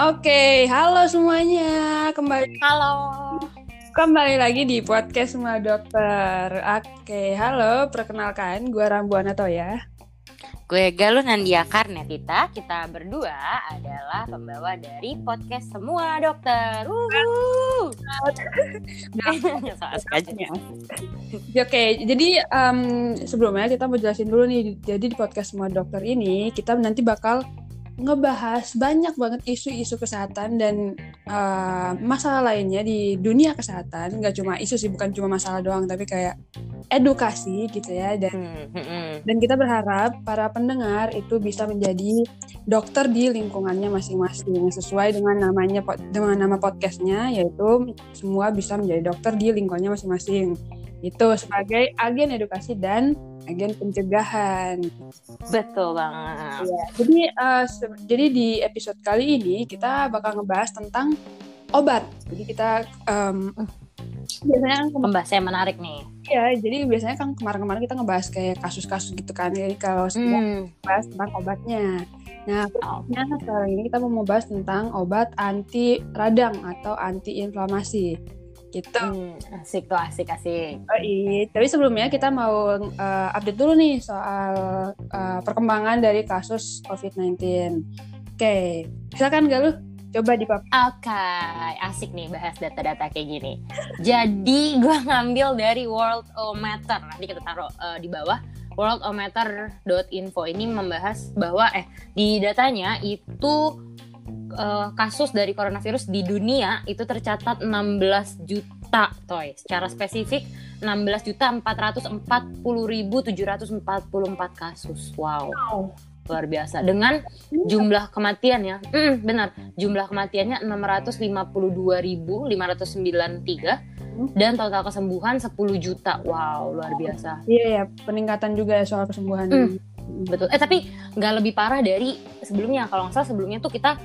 Oke, halo semuanya. Kembali Halo. kembali lagi di podcast semua dokter. Oke, halo. Perkenalkan, gue Rambuana Toya. Gue Galuh Nandia Karnetita. Kita berdua adalah pembawa dari podcast Semua Dokter. Wuhu. Oke, jadi em, sebelumnya kita mau jelasin dulu nih. Jadi di podcast semua dokter ini kita nanti bakal ngebahas banyak banget isu-isu kesehatan dan eh, masalah lainnya di dunia kesehatan. Nggak cuma isu sih, bukan cuma masalah doang, tapi kayak edukasi gitu ya. Dan Hmm, hmm, hmm. Dan kita berharap para pendengar itu bisa menjadi dokter di lingkungannya masing-masing sesuai dengan namanya dengan nama podcastnya yaitu semua bisa menjadi dokter di lingkungannya masing-masing. Itu sebagai agen edukasi dan agen pencegahan. Betul banget. Ya, jadi se- jadi di episode kali ini kita bakal ngebahas tentang obat. Jadi kita em, biasanya kan Pembahasan yang menarik nih. Iya, jadi biasanya kan kemarin-kemarin kita ngebahas kayak kasus-kasus gitu kan. Jadi kalau Hmm. bahas tentang obatnya. Nah, Oh. khususnya sekarang ini kita mau membahas tentang obat anti radang atau anti inflamasi. Gitu. Hmm, asik tuh, asik, asik. Oh, iya. Tapi sebelumnya kita mau eh, update dulu nih soal eh, perkembangan dari kasus COVID-19. Oke, silakan Galuh, coba dipap. Oke, asik nih bahas data-data kayak gini. Jadi gue ngambil dari Worldometer. Nanti kita taruh eh, di bawah. Worldometer.info ini membahas bahwa eh di datanya itu eh, kasus dari coronavirus di dunia itu tercatat 16 juta, toy. Secara spesifik 16 juta 440.744 kasus. Wow. Luar biasa. Dengan jumlah kematian ya. Mm, benar. Jumlah kematiannya 652.593 dan total kesembuhan 10 juta. Wow luar biasa. Iya ya, peningkatan juga ya soal kesembuhan. Hmm. betul. Eh tapi nggak lebih parah dari sebelumnya. Kalau nggak salah sebelumnya tuh kita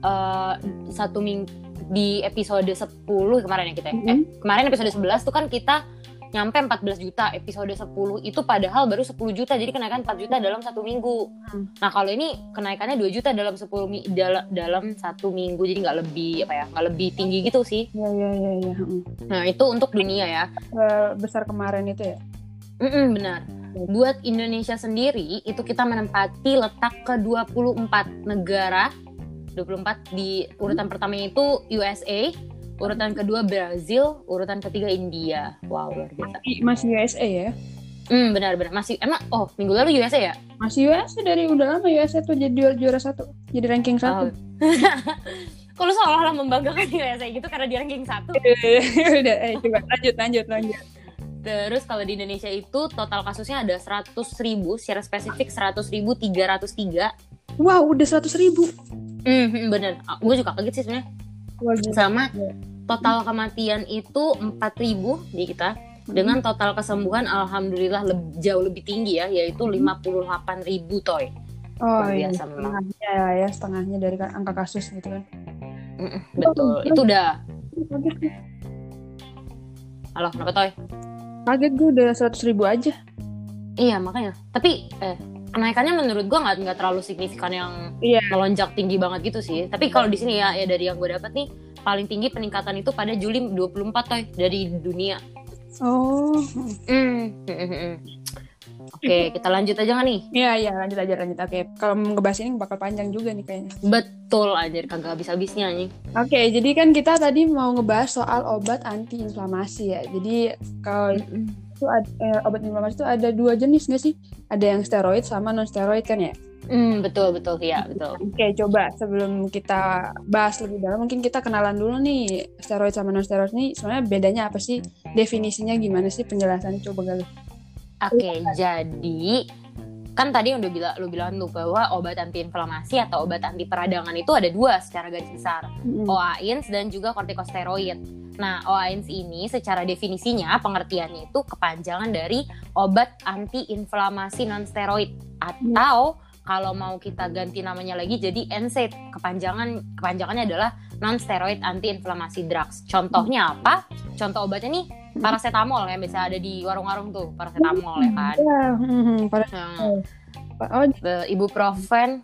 eh, satu minggu di episode 10 kemarin ya kita ya. eh, Mhm. kemarin episode 11 tuh kan kita nyampe 14 juta episode 10 itu padahal baru 10 juta jadi kenaikan 4 juta dalam satu minggu Hmm. nah kalau ini kenaikannya 2 juta dalam 10 mi- dal- dalam satu minggu jadi nggak lebih apa ya nggak lebih tinggi gitu sih iya iya iya. Mm. nah itu untuk dunia ya Eh, besar kemarin itu ya. Mm-mm, benar buat Indonesia sendiri itu kita menempati letak ke 24 negara 24 di urutan pertama itu USA urutan kedua Brazil urutan ketiga India wow luar biasa Masih- Masih USA ya. Hmm, benar-benar masih emang oh minggu lalu USA ya? Masih USA dari udah lama USA tuh jadi juara, juara satu, jadi ranking satu. Oh. Kok lu seolah-olah membanggakan USA gitu karena di ranking satu? udah, eh coba lanjut lanjut lanjut. Terus kalau di Indonesia itu total kasusnya ada 100 ribu, secara spesifik 100 ribu 303. Wow, udah seratus ribu. Hmm, hmm, bener. Gue juga kaget sih sebenarnya. Sama Iya. total kematian itu 4 ribu di kita. Dengan total kesembuhan alhamdulillah leb- jauh lebih tinggi ya, yaitu 58 ribu toy. oh iya, setengahnya ya, ya, setengahnya dari angka kasus gitu kan. Betul, itu udah. Halo, kenapa toy? kaget gue udah seratus ribu aja. Iya makanya. Tapi eh, kenaikannya menurut gua nggak nggak terlalu signifikan yang Iya. melonjak tinggi banget gitu sih. Tapi kalau di sini ya, ya dari yang gue dapat nih paling tinggi peningkatan itu pada Juli 24 toy dari dunia. Oh, hmm. Oke, kita lanjut aja nggak nih? iya iya lanjut aja lanjut. Oke, kalau mau ngebahas ini bakal panjang juga nih kayaknya. Betul aja, kagak habis-habisnya nih. Oke, jadi kan kita tadi mau ngebahas soal obat anti inflamasi ya. Jadi kalau itu ad- eh, obat inflamasi itu ada dua jenis nggak sih? Ada yang steroid sama non steroid kan ya? Hmm, betul betul ya betul. Oke, coba sebelum kita bahas lebih dalam, mungkin kita kenalan dulu nih steroid sama non steroid ini sebenarnya bedanya apa sih? Definisinya gimana sih penjelasannya? Coba galuh. Oke, jadi kan tadi udah bilang lu bilang tuh bahwa obat antiinflamasi atau obat anti peradangan itu ada dua secara garis besar. Mm-mm. OAINS dan juga kortikosteroid. Nah, OAINS ini secara definisinya pengertiannya itu kepanjangan dari obat anti-inflamasi non-steroid atau kalau mau kita ganti namanya lagi jadi NSAID. Kepanjangan kepanjangannya adalah non-steroid anti-inflamasi drugs. Contohnya apa? Contoh obatnya nih paracetamol yang biasa ada di warung-warung tuh, paracetamol ya kan. Ya, hmm, pada Nah, oh, eh, ibuprofen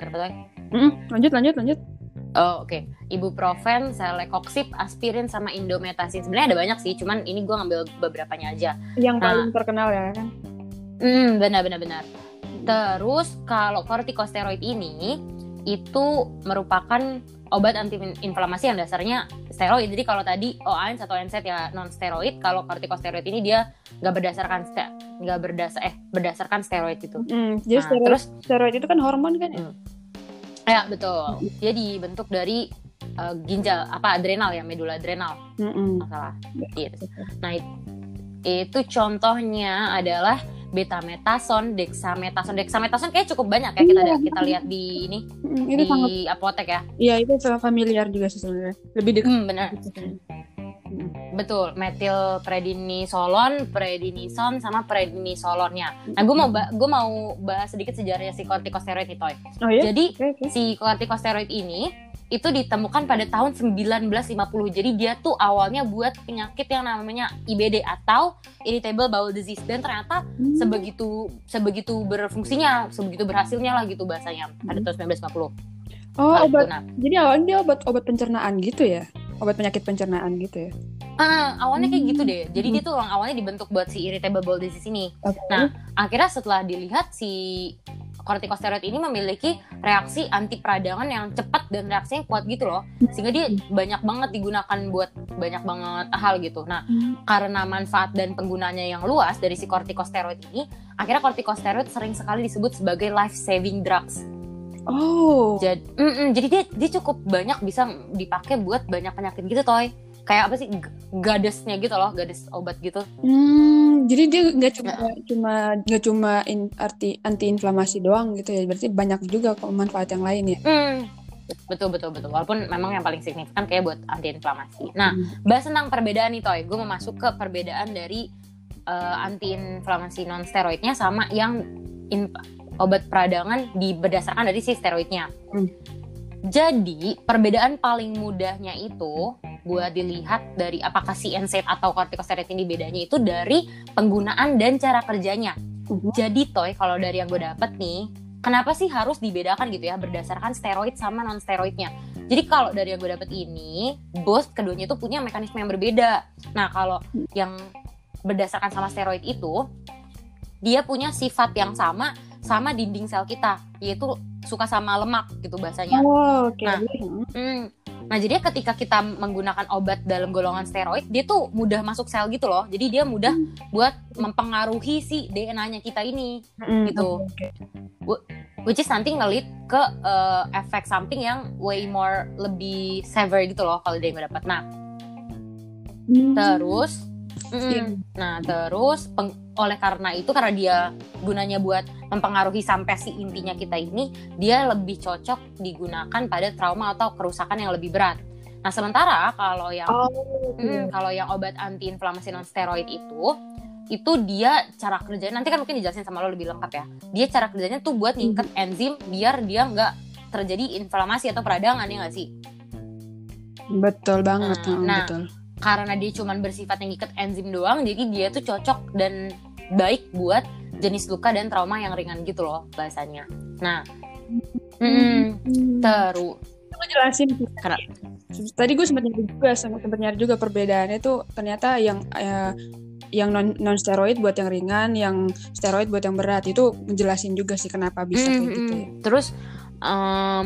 Kenapa tuh? Mm, lanjut lanjut lanjut. Oh, oke. Okay. Ibuprofen, Celecoxib, aspirin sama indomethacin. Sebenarnya ada banyak sih, cuman ini gue ngambil beberapanya aja. Yang nah, paling terkenal ya kan? Hmm, benar benar benar. Terus kalau kortikosteroid ini itu merupakan obat anti inflamasi yang dasarnya steroid. Jadi kalau tadi OAN atau NSAID ya non steroid, kalau kortikosteroid ini dia nggak berdasarkan nggak berdasar eh berdasarkan steroid itu. Mm, jadi nah, steroid, terus steroid itu kan hormon kan ya? Mm, Ya betul. Dia dibentuk dari uh, ginjal apa adrenal ya medula adrenal. Mm-mm. Masalah. Yes. Nah itu contohnya adalah betametason, dexametason. Dexametason kayak cukup banyak ya kita iya. kita lihat di ini ini di sangat, apotek ya. Iya itu familiar juga sih sebenarnya. Lebih dekat. Hmm, benar. Betul, metil prednisolon, prednison sama prednisolonnya. Nah, gue mau gue mau bahas sedikit sejarahnya si kortikosteroid itu. Oh, iya? Jadi okay, okay. si kortikosteroid ini itu ditemukan pada tahun 1950. Jadi dia tuh awalnya buat penyakit yang namanya IBD atau irritable bowel disease dan ternyata hmm. sebegitu sebegitu berfungsinya, sebegitu berhasilnya lah gitu bahasanya pada hmm. tahun 1950. Oh, obat. Nah. Jadi awalnya dia obat-obat pencernaan gitu ya? obat penyakit pencernaan gitu ya? Ah, awalnya kayak gitu deh. Jadi hmm. dia tuh awalnya dibentuk buat si irritable bowel disease ini. Okay. Nah, akhirnya setelah dilihat si kortikosteroid ini memiliki reaksi anti peradangan yang cepat dan reaksinya kuat gitu loh. Sehingga dia banyak banget digunakan buat banyak banget hal gitu. Nah, hmm. karena manfaat dan penggunanya yang luas dari si kortikosteroid ini, akhirnya kortikosteroid sering sekali disebut sebagai life saving drugs. Oh. Jadi, mm -mm, jadi dia dia cukup banyak bisa dipakai buat banyak penyakit gitu, toy. Kayak apa sih gadesnya gitu loh, gades obat gitu. Hmm, jadi dia nggak cuma ya. cuma nggak cuma in, arti anti inflamasi doang gitu ya. Berarti banyak juga kok manfaat yang lain ya. Hmm. Betul betul betul. Walaupun memang yang paling signifikan kayak buat anti inflamasi. Nah, hmm. bahas tentang perbedaan nih toy. Gue mau masuk ke perbedaan dari uh, eh, anti inflamasi non steroidnya sama yang in, obat peradangan di berdasarkan dari si steroidnya. Hmm. Jadi perbedaan paling mudahnya itu buat dilihat dari apakah si NSAID atau kortikosteroid ini bedanya itu dari penggunaan dan cara kerjanya. Uh Jadi toy kalau dari yang gue dapet nih, kenapa sih harus dibedakan gitu ya berdasarkan steroid sama non steroidnya? Jadi kalau dari yang gue dapet ini, bos keduanya itu punya mekanisme yang berbeda. Nah kalau yang berdasarkan sama steroid itu, dia punya sifat yang sama sama dinding sel kita yaitu suka sama lemak gitu bahasanya. Oh, okay. Nah, mm, nah jadi ketika kita menggunakan obat dalam golongan steroid dia tuh mudah masuk sel gitu loh. Jadi dia mudah buat mempengaruhi si DNA-nya kita ini mm, gitu. Okay. Which is nanti ngelit ke uh, efek samping yang way more lebih severe gitu loh kalau dia nggak dapat. Nah, mm. terus Mm Nah, terus peng, oleh karena itu karena dia gunanya buat mempengaruhi sampai si intinya kita ini, dia lebih cocok digunakan pada trauma atau kerusakan yang lebih berat. Nah, sementara kalau yang oh, mm, kalau yang obat anti inflamasi non steroid itu itu dia cara kerjanya nanti kan mungkin dijelasin sama lo lebih lengkap ya. Dia cara kerjanya tuh buat ngikat mm. enzim biar dia nggak terjadi inflamasi atau peradangan ya nggak sih? Betul banget, nah, nah betul karena dia cuma bersifat yang ikat enzim doang jadi dia tuh cocok dan baik buat jenis luka dan trauma yang ringan gitu loh bahasanya. Nah hmm, terus aku jelasin karena tadi gue sempat nyari juga sempat nyari juga perbedaannya tuh ternyata yang eh, yang non non steroid buat yang ringan, yang steroid buat yang berat itu ngejelasin juga sih kenapa bisa kayak gitu. Ya. Terus um,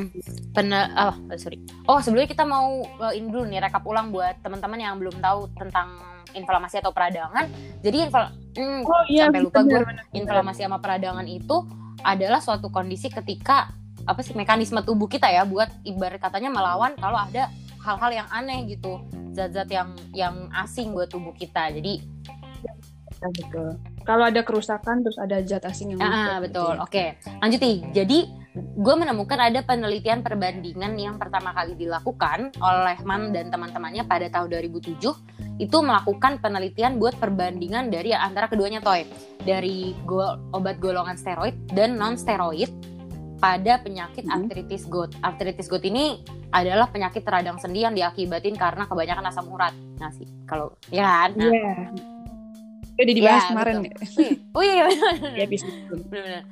pernah oh sorry. Oh sebelumnya kita mau uh, ini dulu nih rekap ulang buat teman-teman yang belum tahu tentang inflamasi atau peradangan. Jadi infl hmm, oh, iya, sampai lupa gue inflamasi sama peradangan itu adalah suatu kondisi ketika apa sih mekanisme tubuh kita ya buat ibarat katanya melawan kalau ada hal-hal yang aneh gitu. Zat-zat yang yang asing buat tubuh kita. Jadi ya, betul. Kalau ada kerusakan terus ada zat asing yang ah, betul. Oke okay. lanjut nih jadi gue menemukan ada penelitian perbandingan yang pertama kali dilakukan oleh Man dan teman-temannya pada tahun 2007 itu melakukan penelitian buat perbandingan dari antara keduanya toy dari go obat golongan steroid dan non steroid pada penyakit hmm. artritis gout. Artritis gout ini adalah penyakit radang sendi yang diakibatin karena kebanyakan asam urat. Nah sih, kalau ya kan. Nah, yeah. Udah dibahas ya, kemarin. Betul. Oh iya, iya benar. Ya bisa. Benar-benar.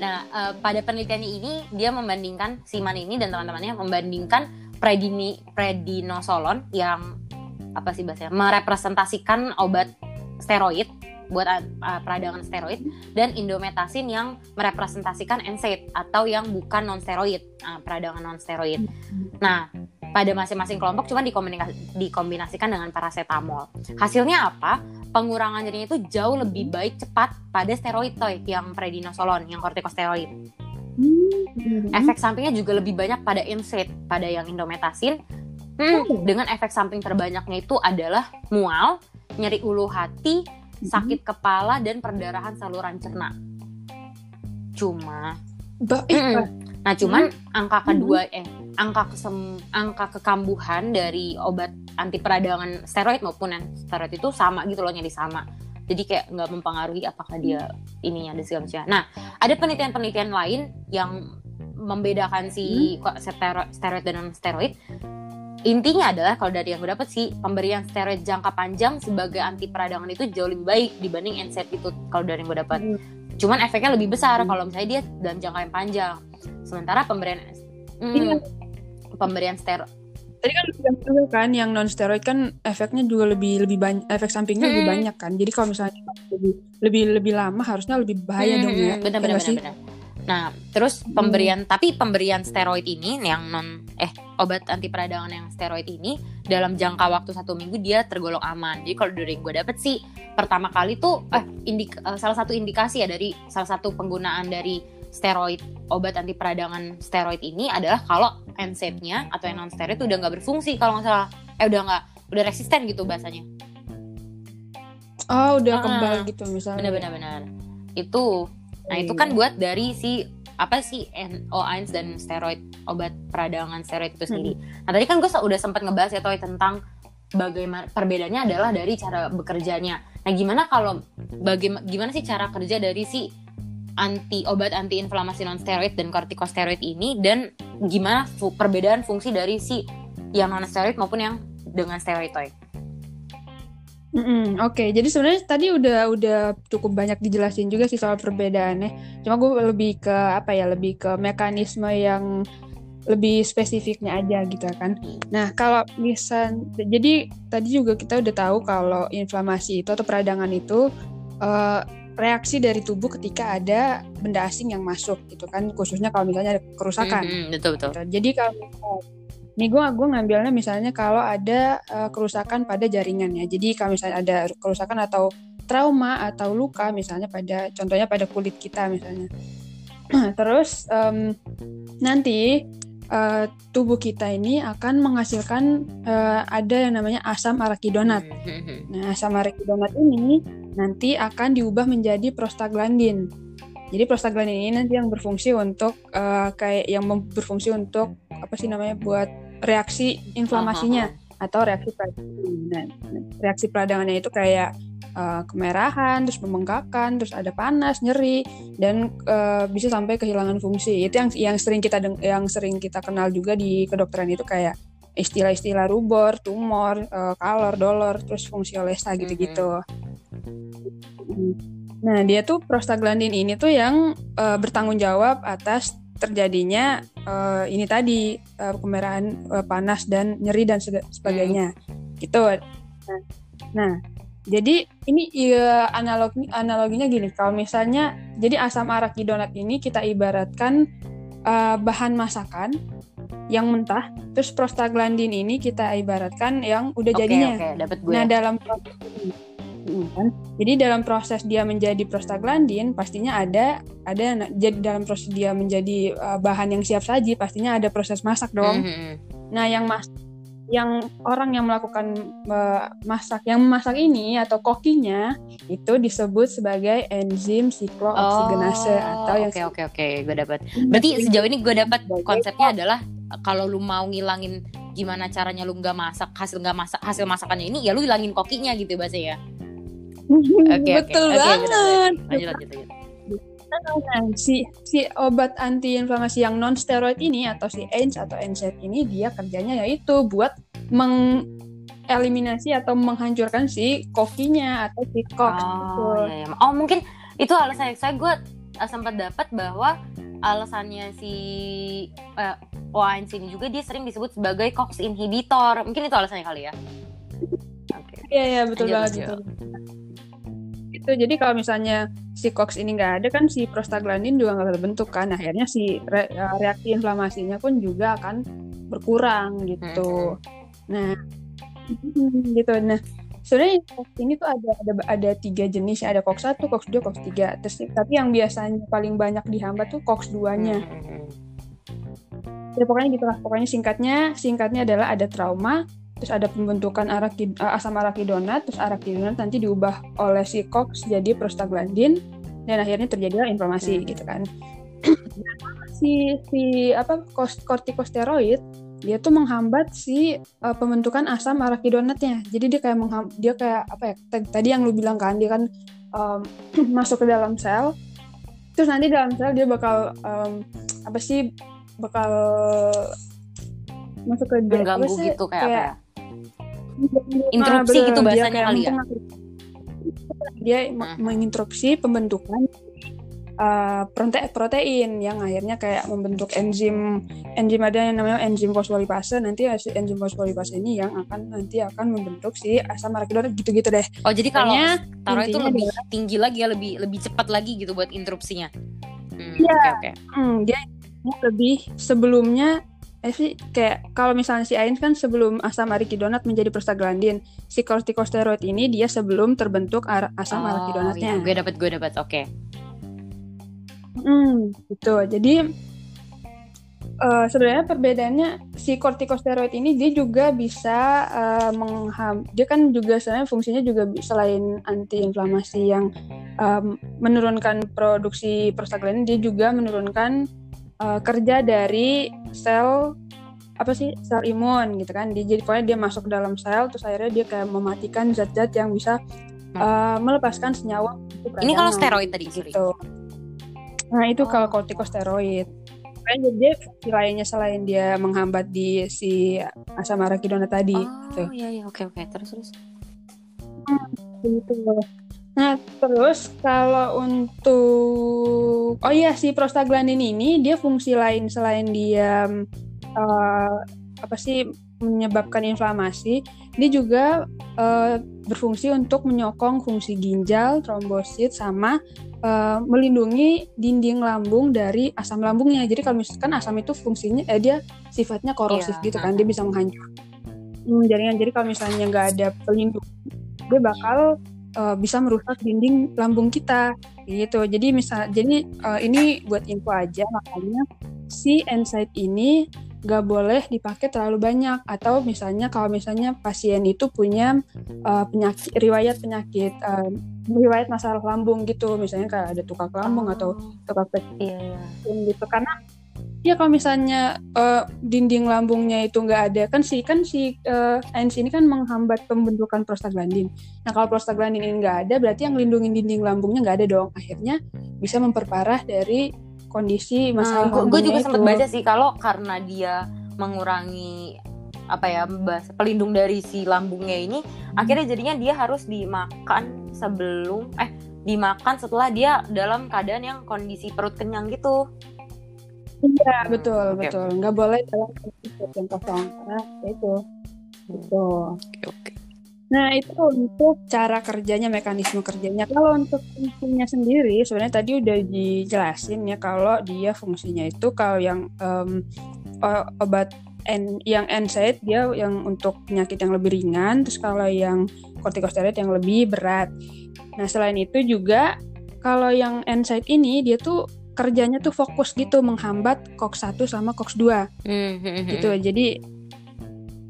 Nah, uh, pada penelitian ini dia membandingkan Siman ini dan teman-temannya membandingkan predini prednisolon yang apa sih bahasanya merepresentasikan obat steroid buat uh, peradangan steroid dan indometasin yang merepresentasikan NSAID atau yang bukan non steroid uh, peradangan non steroid. Nah, pada masing-masing kelompok cuma dikombinasikan dengan paracetamol. Hasilnya apa? Pengurangan nyerinya itu jauh lebih baik cepat pada steroid toy yang prednisolon, yang kortikosteroid. Hmm. Efek sampingnya juga lebih banyak pada NSAID, pada yang indometasin. Hmm, oh. dengan efek samping terbanyaknya itu adalah mual, nyeri ulu hati, sakit kepala dan perdarahan saluran cerna. Cuma ba mm, Nah, cuman hmm. angka kedua eh angka kesem angka kekambuhan dari obat anti peradangan steroid maupun yang steroid itu sama gitu loh nyari sama. Jadi kayak nggak mempengaruhi apakah dia ininya ada segala macam. Nah, ada penelitian-penelitian lain yang membedakan si hmm. steroid dan non steroid intinya adalah kalau dari yang gue dapet sih pemberian steroid jangka panjang sebagai anti peradangan itu jauh lebih baik dibanding NSAID itu kalau dari yang gue dapet. Hmm. Cuman efeknya lebih besar hmm. kalau misalnya dia dalam jangka yang panjang. Sementara pemberian hmm, iya. pemberian steroid Tadi kan juga kan yang non steroid kan efeknya juga lebih lebih banyak efek sampingnya hmm. lebih banyak kan. Jadi kalau misalnya lebih lebih lebih lama harusnya lebih bahaya hmm. dong ya. Benar benar benar benar. Nah, terus hmm. pemberian hmm. tapi pemberian steroid ini yang non eh obat anti peradangan yang steroid ini dalam jangka waktu satu minggu dia tergolong aman. Jadi kalau dari yang gue dapet sih pertama kali tuh eh indik, uh, salah satu indikasi ya dari salah satu penggunaan dari steroid obat anti peradangan steroid ini adalah kalau NSAID-nya atau yang non steroid itu udah nggak berfungsi kalau nggak salah eh udah nggak udah resisten gitu bahasanya. Oh udah uh, kebal gitu misalnya. Benar-benar benar. Itu Nah, itu kan iya. buat dari si apa sih NOAINS dan steroid obat peradangan steroid itu sendiri. Hmm. Nah, tadi kan gue udah sempat ngebahas ya Toy tentang bagaimana perbedaannya adalah dari cara bekerjanya. Nah, gimana kalau bagaimana gimana sih cara kerja dari si anti obat anti inflamasi non steroid dan kortikosteroid ini dan gimana fu perbedaan fungsi dari si yang non steroid maupun yang dengan steroid? Mm -hmm, Oke, okay. jadi sebenarnya tadi udah udah cukup banyak dijelasin juga sih soal perbedaannya. Cuma gue lebih ke apa ya, lebih ke mekanisme yang lebih spesifiknya aja gitu kan. Nah kalau misal, jadi tadi juga kita udah tahu kalau inflamasi itu atau peradangan itu uh, reaksi dari tubuh ketika ada benda asing yang masuk gitu kan, khususnya kalau misalnya ada kerusakan. Mm -hmm, betul betul. Jadi kalau ini gue gue ngambilnya misalnya kalau ada uh, kerusakan pada jaringan ya. Jadi kalau misalnya ada kerusakan atau trauma atau luka misalnya pada contohnya pada kulit kita misalnya. Terus um, nanti uh, tubuh kita ini akan menghasilkan uh, ada yang namanya asam arakidonat. Nah, asam arakidonat ini nanti akan diubah menjadi prostaglandin. Jadi prostaglandin ini nanti yang berfungsi untuk uh, kayak yang berfungsi untuk apa sih namanya buat reaksi inflamasinya. Atau reaksi peradangan. Nah, reaksi peradangannya itu kayak uh, kemerahan, terus pembengkakan, terus ada panas, nyeri, dan uh, bisa sampai kehilangan fungsi. Itu yang yang sering kita yang sering kita kenal juga di kedokteran itu kayak istilah-istilah rubor, tumor, uh, kalor, dolor, terus fungsiolesa gitu-gitu. Mm-hmm. Nah, dia tuh prostaglandin ini tuh yang uh, bertanggung jawab atas terjadinya uh, ini tadi uh, kemerahan uh, panas dan nyeri dan sebagainya hmm. gitu nah, nah jadi ini ya, analog analoginya gini kalau misalnya jadi asam arakidonat ini kita ibaratkan uh, bahan masakan yang mentah terus prostaglandin ini kita ibaratkan yang udah okay, jadinya okay, dapet gue. nah dalam proses kan jadi dalam proses dia menjadi prostaglandin pastinya ada ada jadi dalam proses dia menjadi uh, bahan yang siap saji pastinya ada proses masak dong. Mm-hmm. nah yang mas yang orang yang melakukan uh, masak yang memasak ini atau kokinya itu disebut sebagai enzim siklooksigenase oh, atau yang oke oke oke gue dapat berarti sejauh ini gue dapat konsepnya adalah kalau lu mau ngilangin gimana caranya lu nggak masak hasil nggak masak hasil masakannya ini ya lu hilangin kokinya gitu bahasa ya okay, Betul okay. banget. Okay, lanjut, lanjut, Nah, si si obat anti inflamasi yang non steroid ini atau si ANS atau NSAID ini dia kerjanya yaitu buat mengeliminasi atau menghancurkan si kokinya atau si COX. Oh, iya, iya. oh mungkin itu alasan saya gue uh, sempat dapat bahwa alasannya si uh, OANC ini juga dia sering disebut sebagai COX inhibitor. Mungkin itu alasannya kali ya. Iya iya betul banget betul. Itu jadi kalau misalnya si COX ini nggak ada kan si prostaglandin juga nggak terbentuk kan. Akhirnya si re ya, reaksi inflamasinya pun juga akan berkurang gitu. Hmm. Nah gitu. Nah sebenarnya COX ini tuh ada ada ada tiga jenis ada COX satu, COX dua, COX tiga. Terus tapi yang biasanya paling banyak dihambat tuh COX duanya. Hmm. Ya pokoknya gitulah. Pokoknya singkatnya singkatnya adalah ada trauma, terus ada pembentukan uh, asam arakidonat, terus arakidonat nanti diubah oleh si COX jadi prostaglandin dan akhirnya terjadilah inflamasi hmm. gitu kan. si si apa kortikosteroid dia tuh menghambat si uh, pembentukan asam arakidonatnya. Jadi dia kayak mengham, dia kayak apa ya? Tadi yang lu bilang kan dia kan um, masuk ke dalam sel. Terus nanti dalam sel dia bakal um, apa sih bakal masuk ke mengganggu gitu kayak, kayak apa ya? Interupsi nah, gitu bahasanya kali ya dia uh-huh. menginterupsi pembentukan uh, prote protein yang akhirnya kayak membentuk enzim enzim ada yang namanya enzim fosfolipase nanti enzim fosfolipase ini yang akan nanti akan membentuk si asam arachidonat gitu-gitu deh. Oh jadi kalau taruh itu lebih adalah, tinggi lagi ya lebih lebih cepat lagi gitu buat interupsinya. Hmm, ya, okay, okay. Hmm, dia lebih sebelumnya eh sih kayak kalau misalnya si Ain kan sebelum asam arachidonat menjadi prostaglandin, si kortikosteroid ini dia sebelum terbentuk asam oh, arachidonatnya. Iya. Gue dapat gue dapat, oke. Okay. Hmm, gitu. Jadi uh, sebenarnya perbedaannya si kortikosteroid ini dia juga bisa uh, mengham dia kan juga sebenarnya fungsinya juga selain antiinflamasi yang um, menurunkan produksi prostaglandin dia juga menurunkan uh, kerja dari sel apa sih sel imun gitu kan. Dia jadi pokoknya dia masuk ke dalam sel terus akhirnya dia kayak mematikan zat-zat yang bisa uh, melepaskan senyawa ini kalau steroid tadi gitu. nah itu oh. kalau kortikosteroid. Kayaknya dia lainnya selain dia menghambat di si asam arakidona tadi oh gitu. iya iya. Oke oke. Terus terus. Hmm, gitu Nah, terus kalau untuk oh iya si prostaglandin ini dia fungsi lain selain dia uh, apa sih menyebabkan inflamasi, dia juga uh, berfungsi untuk menyokong fungsi ginjal, trombosit sama uh, melindungi dinding lambung dari asam lambungnya. Jadi kalau misalkan asam itu fungsinya eh dia sifatnya korosif yeah. gitu kan, dia bisa menghancurkan hmm, jaringan. Jadi kalau misalnya nggak ada pelindung, dia bakal uh, bisa merusak dinding lambung kita gitu. Jadi misal jadi uh, ini buat info aja makanya si NSAID ini gak boleh dipakai terlalu banyak atau misalnya kalau misalnya pasien itu punya uh, penyakit riwayat penyakit uh, riwayat masalah lambung gitu misalnya kayak ada tukak lambung oh. atau tukak iya, iya. gitu karena ya kalau misalnya uh, dinding lambungnya itu nggak ada kan si kan si uh, ANS ini kan menghambat pembentukan prostaglandin. Nah kalau prostaglandin ini nggak ada berarti yang melindungi dinding lambungnya nggak ada dong. Akhirnya bisa memperparah dari kondisi masalah. Nah, gue juga sempat baca sih kalau karena dia mengurangi apa ya bahasa pelindung dari si lambungnya ini hmm. akhirnya jadinya dia harus dimakan sebelum eh dimakan setelah dia dalam keadaan yang kondisi perut kenyang gitu. Iya betul okay. betul nggak boleh dalam perut yang kosong karena ya itu gitu. Okay, okay. Nah itu untuk cara kerjanya mekanisme kerjanya. Kalau untuk fungsinya sendiri sebenarnya tadi udah dijelasin ya kalau dia fungsinya itu kalau yang um, obat N, yang NSAID dia yang untuk penyakit yang lebih ringan, terus kalau yang kortikosteroid yang lebih berat. Nah selain itu juga kalau yang NSAID ini dia tuh kerjanya tuh fokus gitu menghambat COX 1 sama COX 2 mm-hmm. gitu jadi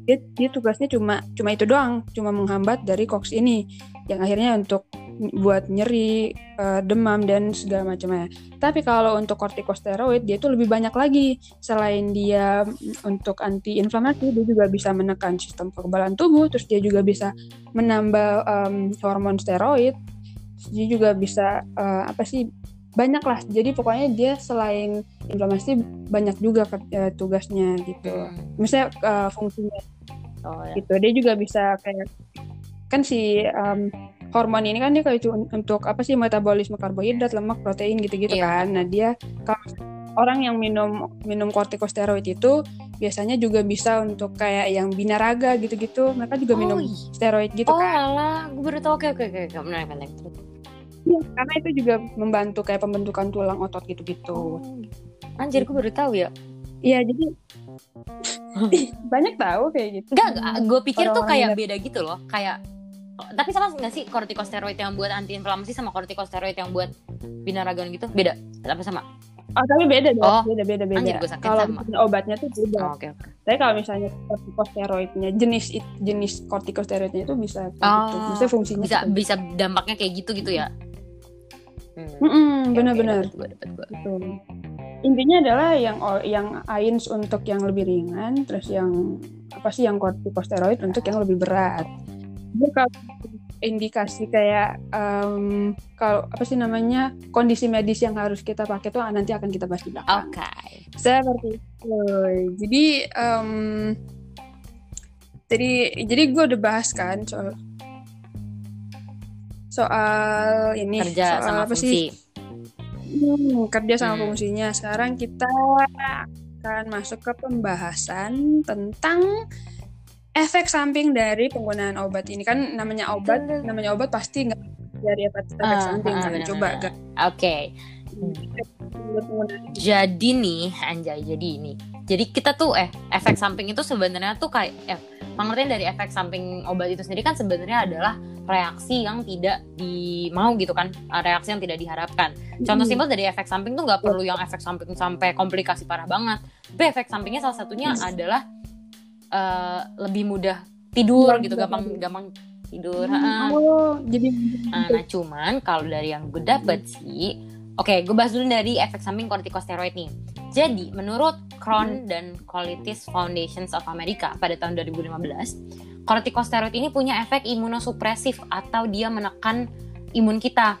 dia, dia tugasnya cuma cuma itu doang cuma menghambat dari COX ini yang akhirnya untuk buat nyeri, uh, demam dan segala macamnya. Tapi kalau untuk kortikosteroid dia tuh lebih banyak lagi. Selain dia untuk anti inflamasi, dia juga bisa menekan sistem kekebalan tubuh, terus dia juga bisa menambah um, hormon steroid. Dia juga bisa uh, apa sih banyak lah jadi pokoknya dia selain inflamasi banyak juga uh, tugasnya gitu hmm. misalnya uh, fungsinya oh, ya. gitu dia juga bisa kayak kan si um, hormon ini kan dia kayak untuk apa sih metabolisme karbohidrat, lemak, protein gitu-gitu Iya. kan. Nah, dia kalau orang yang minum minum kortikosteroid itu biasanya juga bisa untuk kayak yang binaraga gitu-gitu. Mereka juga minum Oh, iya. steroid gitu oh kan. alah, gue baru tau. Oke, oke, oke. oke. Menarik, menarik. Iya, karena itu juga membantu kayak pembentukan tulang otot gitu-gitu. Oh, anjir, gue baru tahu ya. Iya, jadi banyak tahu kayak gitu. Enggak. Gue pikir tuh kayak yang- beda gitu loh. Kayak tapi sama nggak sih kortikosteroid yang buat anti inflamasi sama kortikosteroid yang buat binaragan gitu? Beda? Apa sama? Oh, tapi beda deh, Oh, beda beda beda. Kalau obatnya tuh beda. Oh, Oke, oke. Tapi kalau misalnya kortikosteroidnya jenis jenis kortikosteroidnya itu bisa Oh, gitu. Maksudnya fungsinya Bisa tuh- bisa dampaknya kayak gitu gitu ya. Hmm. Benar-benar. Gitu. Intinya adalah yang yang AINS untuk yang lebih ringan, terus yang apa sih yang kortikosteroid untuk yang lebih berat. Kalau indikasi kayak em, kalau apa sih namanya kondisi medis yang harus kita pakai tuh nanti akan kita bahas di belakang. Oke. Seperti itu. Jadi em, jadi jadi gue udah bahas kan soal soal ini Kerja soal sama apa fungsi. sih Hmm, kerja sama Hmm. fungsinya. Sekarang kita akan masuk ke pembahasan tentang efek samping dari penggunaan obat ini kan namanya obat, namanya obat pasti nggak dari efek, efek Ah, samping ah, kan. Coba Oke. penggunaan Jadi nih, anjay, jadi ini. Jadi kita tuh eh efek samping itu sebenarnya tuh kayak eh, pengertian dari efek samping obat itu sendiri kan sebenarnya adalah reaksi yang tidak dimau gitu kan, eh, reaksi yang tidak diharapkan. Contoh Hmm. simpel dari efek samping tuh nggak perlu yang efek samping sampai komplikasi parah banget. Tapi efek sampingnya salah satunya adalah eh, lebih mudah tidur gitu, tidur. gampang gampang tidur. Hmm. Oh, jadi Nah, nah, cuman kalau dari yang gue dapet sih, oke, gue bahas dulu dari efek samping kortikosteroid nih. Jadi, menurut Crohn dan Colitis Foundations of America pada tahun 2015, kortikosteroid ini punya efek imunosupresif atau dia menekan imun kita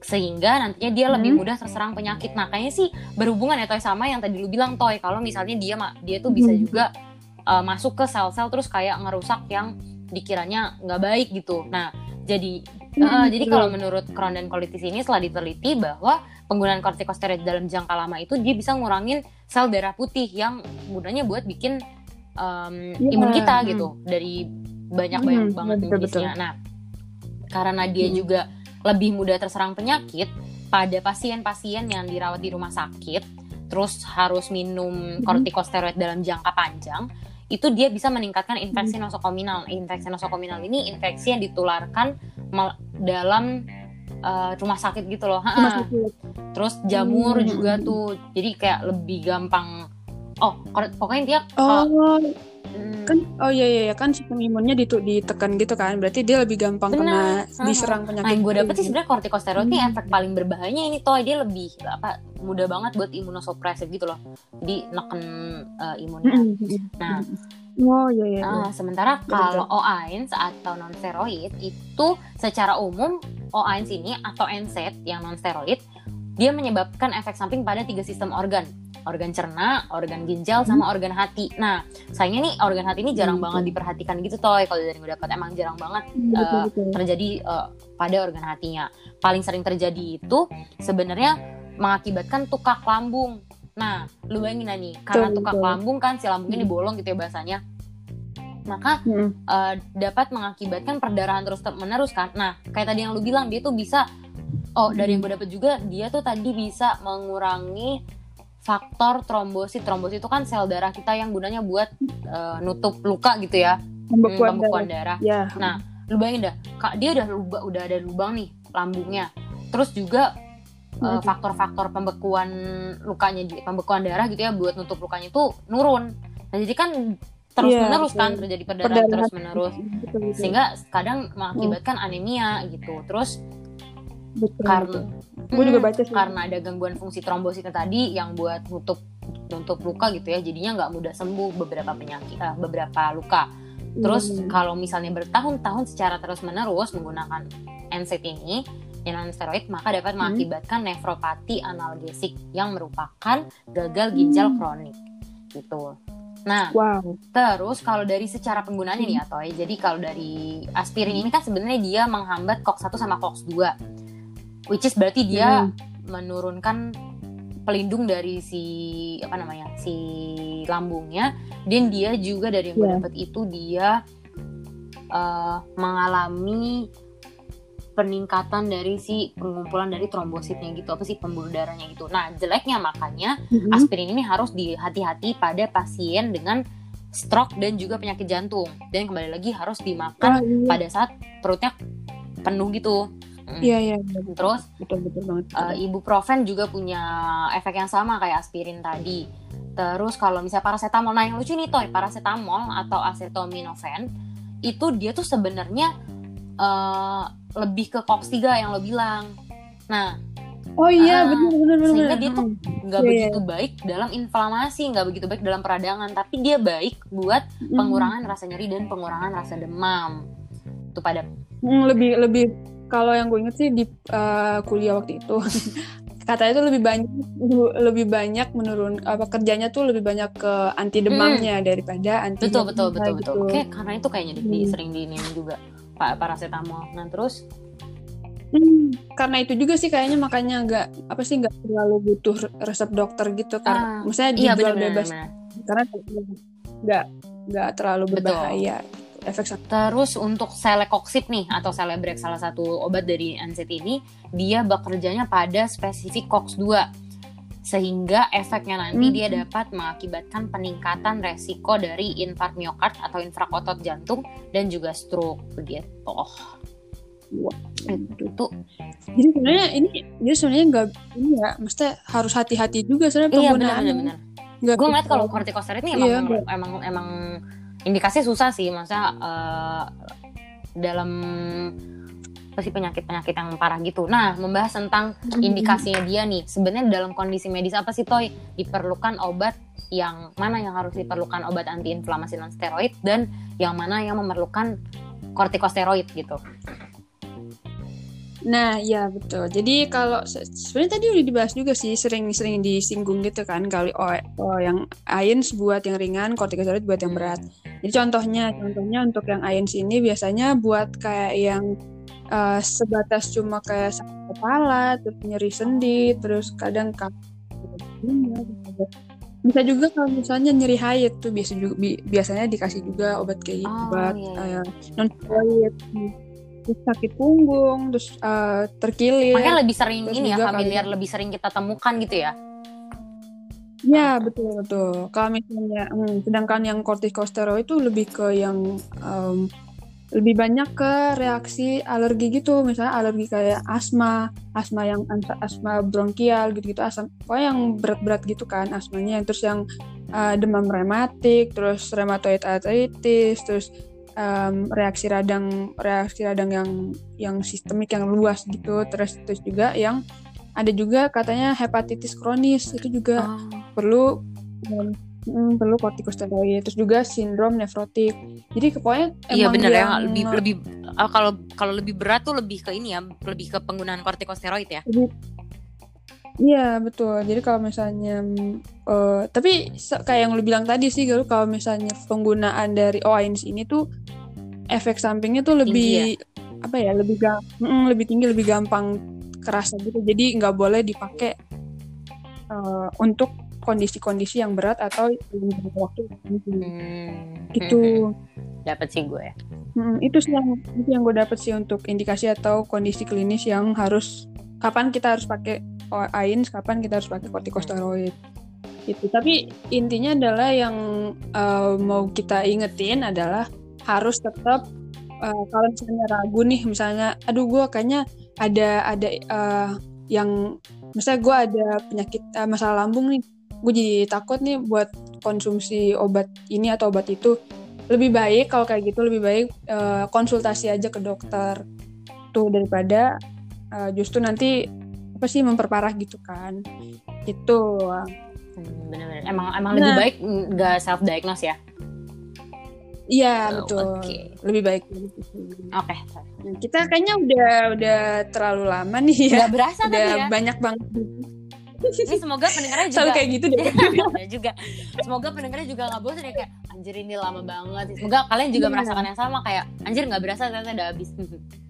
sehingga nantinya dia lebih Hmm. mudah terserang penyakit. Nah, kayaknya sih berhubungan ya Toy sama yang tadi lu bilang Toy, kalau misalnya dia dia tuh bisa Hmm. juga uh, masuk ke sel-sel terus kayak ngerusak yang dikiranya nggak baik gitu. Nah, jadi Hmm, uh, jadi kalau menurut Crohn dan colitis ini setelah diteliti bahwa penggunaan kortikosteroid dalam jangka lama itu dia bisa ngurangin sel darah putih yang gunanya buat bikin um, Iya, imun kita hmm. gitu dari banyak banyak Hmm, banget betul, jenisnya. Nah, karena dia Hmm. juga lebih mudah terserang penyakit pada pasien-pasien yang dirawat di rumah sakit, terus harus minum Hmm. kortikosteroid dalam jangka panjang, itu dia bisa meningkatkan infeksi Hmm. nosokominal. Infeksi nosokominal ini infeksi yang ditularkan dalam uh, rumah sakit gitu loh. Rumah sakit. Terus jamur Hmm. juga tuh, jadi kayak lebih gampang. Oh, pokoknya dia Oh, hmm, kan oh iya iya iya, kan sistem imunnya ditu- ditekan gitu kan. Berarti dia lebih gampang Benar. kena diserang penyakit. Nah, yang gue dapet gitu. sih sebenarnya kortikosteroid ini Hmm. efek paling berbahayanya ini toy dia lebih apa mudah banget buat imunosupresif gitu loh. Jadi neken uh, imunnya. Mm, mm, mm. Nah, Oh iya iya. Ah, sementara kalau OAINS atau non steroid itu secara umum OAINS ini atau NSAID yang non steroid dia menyebabkan efek samping pada tiga sistem organ organ cerna, organ ginjal, sama organ hati. Nah, sayangnya nih organ hati ini jarang Hmm, banget diperhatikan gitu toy. Kalau dari gue dapat emang jarang banget Mm, betul, eh, betul. terjadi eh, pada organ hatinya. Paling sering terjadi itu sebenarnya mengakibatkan tukak lambung. Nah, lu bayangin lah nih, karena tukak lambung kan si lambungnya Hmm. bolong gitu ya bahasanya. Maka eh, dapat mengakibatkan perdarahan terus menerus kan. Nah, kayak tadi yang lu bilang dia tuh bisa oh dari yang gue dapet juga dia tuh tadi bisa mengurangi faktor trombosit. Trombosit itu kan sel darah kita yang gunanya buat eh, nutup luka gitu ya, Hmm, Pembekuan pembekuan darah. darah. Ya. Nah, lu bayangin dah, kak dia udah lubang, udah ada lubang nih lambungnya. Terus juga eh, Hmm. faktor-faktor pembekuan lukanya, di- pembekuan darah gitu ya buat nutup lukanya itu nurun. Nah, jadi kan terus Iya, menerus kan terjadi perdarahan Perdarahan. terus menerus Betul, betul. sehingga kadang mengakibatkan anemia gitu. Terus betul, karena. Gue juga Hmm, baca sih. karena ada gangguan fungsi trombositnya tadi yang buat nutup nutup luka gitu ya, jadinya nggak mudah sembuh beberapa penyakit, eh, beberapa luka. Terus Hmm. kalau misalnya bertahun-tahun secara terus-menerus menggunakan NSAID ini yang non steroid maka dapat Hmm. mengakibatkan nefropati analgesik yang merupakan gagal ginjal Hmm. kronik gitu. Nah, Wow. terus kalau dari secara penggunaannya nih atau jadi kalau dari aspirin ini kan sebenarnya dia menghambat COX-1 sama COX-2. Which is berarti dia Hmm. menurunkan pelindung dari si apa namanya? si lambungnya dan dia juga dari yang gue Iya. dapat itu dia eh, mengalami peningkatan dari si pengumpulan dari trombositnya gitu apa sih pembuluh darahnya gitu. Nah, jeleknya makanya Mhm. aspirin ini harus dihati-hati pada pasien dengan stroke dan juga penyakit jantung dan kembali lagi harus dimakan Oh, iya. pada saat perutnya penuh gitu. Mm. Iya, iya, iya. Terus betul betul banget. eh, ibuprofen juga punya efek yang sama kayak aspirin tadi. Terus kalau misalnya paracetamol, nah yang lucu nih toy paracetamol atau acetaminophen itu dia tuh sebenarnya eh, lebih ke COX 3 yang lo bilang. Nah, oh iya, ah, benar benar benar. sehingga dia tuh nggak Iya, iya. begitu baik dalam inflamasi, nggak begitu baik dalam peradangan, tapi dia baik buat pengurangan rasa nyeri dan pengurangan rasa demam. Itu pada Hmm, lebih lebih kalau yang gue inget sih di uh, kuliah waktu itu katanya tuh lebih banyak lebih banyak menurun apa kerjanya tuh lebih banyak ke anti demamnya daripada anti betul betul betul gitu. betul. Oke, karena itu kayaknya di, di- Hmm. sering diinin juga pak paracetamol. Nah terus Hmm, karena itu juga sih kayaknya makanya nggak apa sih nggak terlalu butuh resep dokter gitu Ah, karena misalnya iya dijual benar bebas benar. karena nggak nggak terlalu Betul. Efek samping Terus untuk celecoxib nih atau Celebrex salah satu obat dari NSAID ini dia bekerjanya pada spesifik COX-2 sehingga efeknya nanti Hmm. dia dapat mengakibatkan peningkatan resiko dari infark miokard atau infrak otot jantung dan juga stroke begitu. Wah. Itu jadi sebenarnya ini jadi sebenarnya nggak ini ya mesti harus hati-hati juga sebenarnya iya penggunaan benar-benar. Nggak Gue ngeliat kalau kortikosteroid ini Iya, emang, emang emang indikasinya susah sih, masa eh, dalam apa sih penyakit-penyakit yang parah gitu. Nah, membahas tentang indikasinya dia nih, sebenarnya dalam kondisi medis apa sih Toy diperlukan obat yang mana yang harus diperlukan obat antiinflamasi non steroid dan yang mana yang memerlukan kortikosteroid gitu. Nah, ya betul. Jadi kalau se- sebenarnya tadi udah dibahas juga sih, sering-sering disinggung gitu kan, kalau oh, oh, yang ions buat yang ringan, kortikosteroid buat yang berat. Jadi contohnya, contohnya untuk yang ions ini biasanya buat kayak yang eh, sebatas cuma kayak sakit kepala, terus nyeri sendi, terus kadang. Bisa juga kalau misalnya nyeri haid tuh biasa juga bi- biasanya dikasih juga obat kayak gitu, Oh, obat iya, iya. non steroid. Terus sakit punggung, terus eh, terkilir. Makanya lebih sering Terus ini ya familiar lebih sering kita temukan gitu ya. Ya betul betul. Kalau misalnya, hmm, sedangkan yang kortikosteroid itu lebih ke yang em, lebih banyak ke reaksi alergi gitu, misalnya alergi kayak asma, asma yang as- asma bronkial gitu-gitu, asam, pokoknya yang berat-berat gitu kan asmanya, terus yang eh, demam rematik, terus rheumatoid arthritis, terus em, reaksi radang reaksi radang yang yang sistemik yang luas gitu, terus terus juga yang ada juga katanya hepatitis kronis itu juga Oh. perlu um, perlu kortikosteroid terus juga sindrom nefrotik jadi pokoknya Iya benar ya lebih lebih ah, kalau kalau lebih berat tuh lebih ke ini ya lebih ke penggunaan kortikosteroid ya. lebih- iya betul jadi kalau misalnya eh, tapi kayak yang lu bilang tadi sih Galuh, kalau misalnya penggunaan dari OINS ini tuh efek sampingnya tuh lebih apa ya lebih ga- mm, lebih tinggi lebih gampang kerasa gitu jadi nggak boleh dipakai eh, untuk kondisi-kondisi yang berat atau waktu. Hmm. gitu Dapat sih gue. Hmm, itu sih yang itu yang gue dapet sih untuk indikasi atau kondisi klinis yang harus kapan kita harus pakai AINS, kapan kita harus pakai kortikosteroid. Gitu. Tapi intinya adalah yang eh, mau kita ingetin adalah harus tetap eh, kalau misalnya ragu nih, misalnya, aduh gue kayaknya ada ada eh, yang misalnya gue ada penyakit eh, masalah lambung nih, gue jadi takut nih buat konsumsi obat ini atau obat itu lebih baik kalau kayak gitu lebih baik eh, konsultasi aja ke dokter tuh daripada eh, justru nanti apa sih memperparah gitu kan itu Hmm, bener-bener. Emang emang lebih Nah. baik nggak self diagnose ya. iya Oh, betul oke. lebih baik Oke. Nah, kita kayaknya udah udah terlalu lama nih ya Nggak berasa udah tadi ya. banyak banget Ini semoga pendengarnya juga Selalu kayak gitu deh. Ya juga. Semoga pendengarnya juga nggak bosan ya kayak anjir ini lama banget. Semoga kalian juga Iya. merasakan yang sama kayak anjir nggak berasa ternyata udah habis.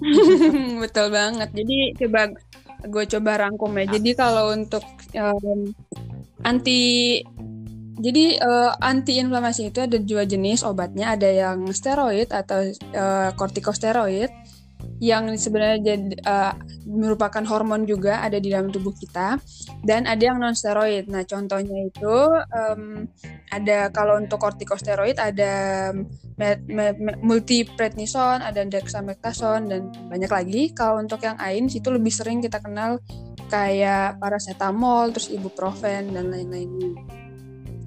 Betul banget. Jadi coba gue coba rangkum ya. Jadi kalau untuk em, anti jadi eh, anti inflamasi itu ada dua jenis obatnya. Ada yang steroid atau eh, kortikosteroid yang sebenarnya jadi, eh, merupakan hormon juga ada di dalam tubuh kita dan ada yang non steroid. Nah contohnya itu em, ada kalau untuk kortikosteroid ada multiprednison, ada dexamethasone dan banyak lagi. Kalau untuk yang AINS itu lebih sering kita kenal kayak paracetamol, terus ibuprofen dan lain-lainnya.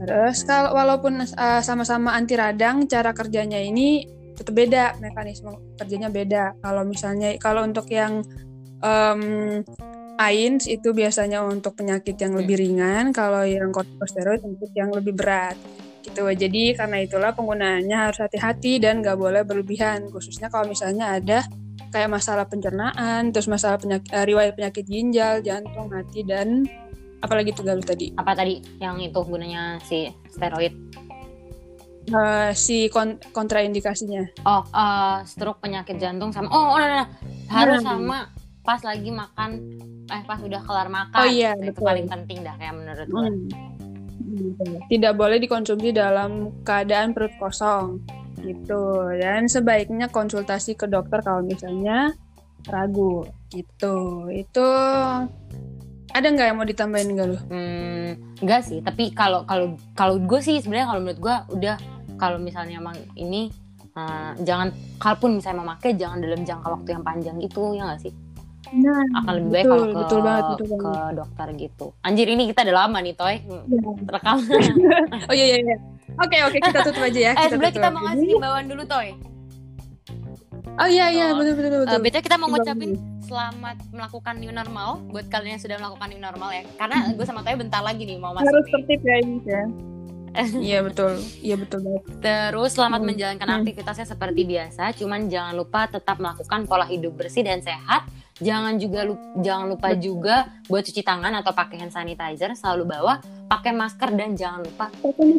Terus kalau walaupun uh, sama-sama anti radang, cara kerjanya ini tetap beda, mekanisme kerjanya beda. Kalau misalnya kalau untuk yang em, AINS itu biasanya untuk penyakit yang lebih ringan, kalau yang kortikosteroid untuk yang lebih berat gitu. Jadi karena itulah penggunaannya harus hati-hati dan nggak boleh berlebihan, khususnya kalau misalnya ada kayak masalah pencernaan, terus masalah penyakit, eh, riwayat penyakit ginjal, jantung, hati dan apalagi Galuh tadi Apa tadi yang itu gunanya si steroid? Eh, si kon- kontraindikasinya. Oh, eh, stroke penyakit jantung sama oh, oh nah, nah, nah. harus Hmm. sama pas lagi makan eh pas udah kelar makan. Oh iya, itu betul. paling penting dah kayak menurut gue. Hmm. Tidak boleh dikonsumsi dalam keadaan perut kosong gitu dan sebaiknya konsultasi ke dokter kalau misalnya ragu gitu itu ada nggak yang mau ditambahin nggak lu? Hmm, enggak sih, tapi kalau kalau kalau gue sih sebenarnya kalau menurut gue udah kalau misalnya emang ini eh, jangan kalaupun misalnya mau pakai jangan dalam jangka waktu yang panjang gitu ya nggak sih Nah, akan lebih baik betul, kalau ke betul banget, betul ke banget. dokter gitu anjir ini kita udah lama nih toy Iya. rekam Oh iya iya iya. Oke oke kita tutup aja ya. eh kita tutup. mau ngasih himbauan dulu toy Oh iya iya Oh. betul betul betul. Betul kita mau ngucapin selamat melakukan new normal buat kalian yang sudah melakukan new normal ya karena gue sama toy bentar lagi nih mau masuk harus tertib ya ini ya. Iya betul, iya betul banget. Terus selamat Hmm. menjalankan Hmm. aktivitasnya seperti biasa, cuman jangan lupa tetap melakukan pola hidup bersih dan sehat. Jangan juga lu- jangan lupa Betul. juga buat cuci tangan atau pakai hand sanitizer selalu bawa, pakai masker dan jangan lupa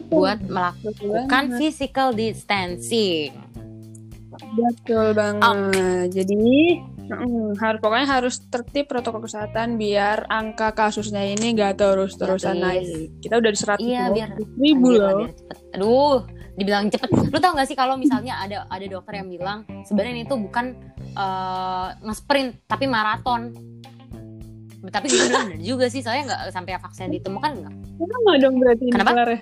buat melakukan Betul physical distancing. Betul banget. Jadi mm, harus pokoknya harus tertib protokol kesehatan biar angka kasusnya ini nggak terus-terusan Ya, naik. Kita udah di seratus Iya, biar- ribu loh. biar cepet. Aduh, dibilang cepet. Lu tau gak sih kalau misalnya ada ada dokter yang bilang sebenarnya ini tuh bukan eh, nge-sprint tapi maraton. Tapi gue bilang bener juga sih, soalnya nggak sampai vaksin ditemukan nggak? Lama dong berarti ini Kenapa? kelarnya.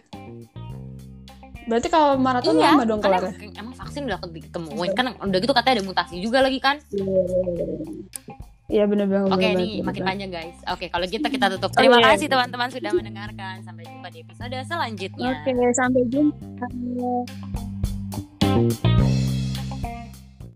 Berarti kalau maraton iya, lama dong kelarnya. emang, emang vaksin udah ditemuin kan udah gitu katanya ada mutasi juga lagi kan. Iya bener banget. Oke, ini banget, makin panjang guys. Oke, kalau kita kita tutup. Terima Oke. kasih teman-teman sudah mendengarkan. Sampai jumpa di episode selanjutnya. Oke, sampai jumpa.